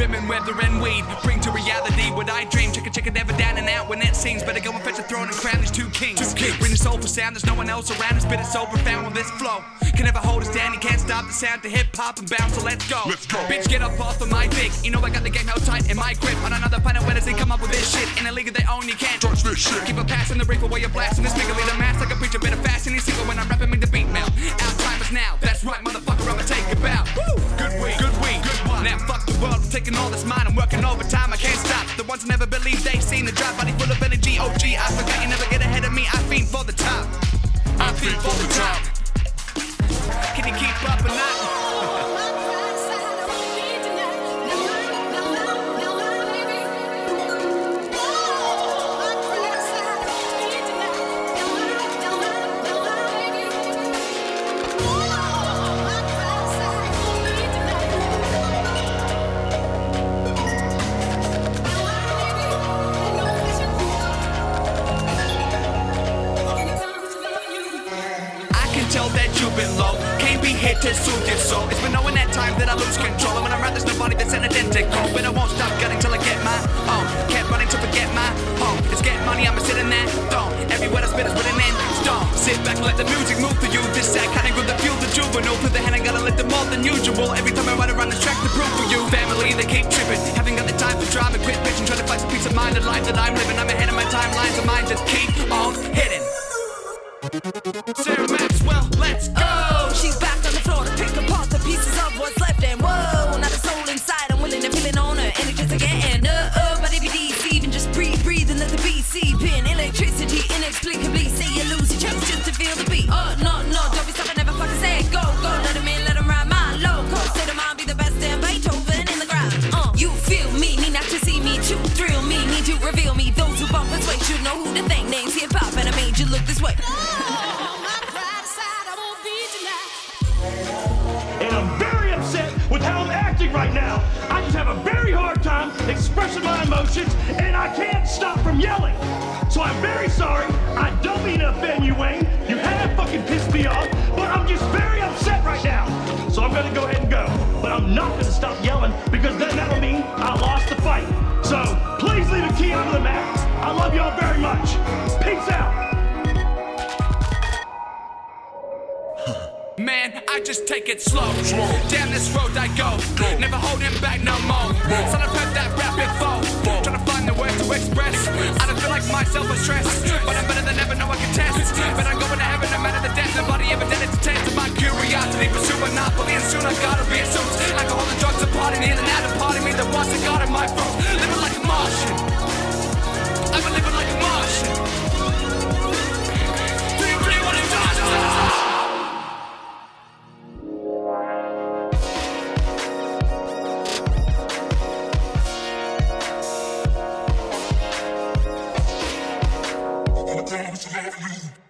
Women, weather, and weed bring to reality what I dream. Chicken, chicken, never down and out when it seems. Better go and fetch a throne and crown these two kings. Two kings. Bring the soul for sound, there's no one else around. And spit it so profound with this flow. Can never hold us down, you can't stop the sound to hip hop and bounce, so let's go. Let's go. Bitch, get up off of my dick. You know I got the game held tight in my grip. On another planet, where does they come up with this shit? In a league of their own, you can't Touch this shit. Keep a pass in the reef while you're blasting this nigga lead a mask like a preacher, better fast and single when I'm rapping me the beat now. Out time is now. Taking all this mine. I'm working overtime, I can't stop. The ones who never believe they've seen the drop, body tell that you've been low. Can't be hit to soothe your soul. It's been knowing that time that I lose control. And when I'm around, there's nobody that's identical. But I won't stop gunning till I get my own. Kept running to forget my home. It's getting money, I'ma sit in that dome. Everywhere I spit is written in stone. Sit back and let the music move through you. This sad kind of with the fuel, the juvenile. Through the hand, I gotta let them more than usual. Every time I ride around this track to prove for you. Family, they keep tripping. Haven't got the time for drama. Quit bitching, trying to find some peace of mind. The life that I'm living, I'm ahead of my timeline. So mine just keep on hitting. Sarah inexplicably. Say you lose your chance just to feel the beat. Oh, no, no, don't be stopping, never fucking say it. Go, go, let him in, let him ride my loco. Say the mind be the best damn Beethoven in the ground. Uh, you feel me, need not to see me to thrill me, need to reveal me. Those who bump this way should know who to thank. Names hip hop, and I made you look this way. and I'm very upset with how I'm acting right now. I just have a very hard time expressing my emotions, and I can't stop from yelling. So I'm very sorry. I don't mean to offend you, Wayne. You have fucking pissed me off, Man, I just take it slow. Down this road I go. Never holding back no more. Son, heard that rap before. Trying to find the words to express. I don't feel like myself or stress. But I'm better than ever, no I can test. But I'm going to heaven no matter the death. Nobody ever did it to test. My curiosity, pursue monopoly. And soon I gotta be a suit. Alcohol and drugs are partying in and out of party. Me, the wants that got in my throat. I'm gonna love you.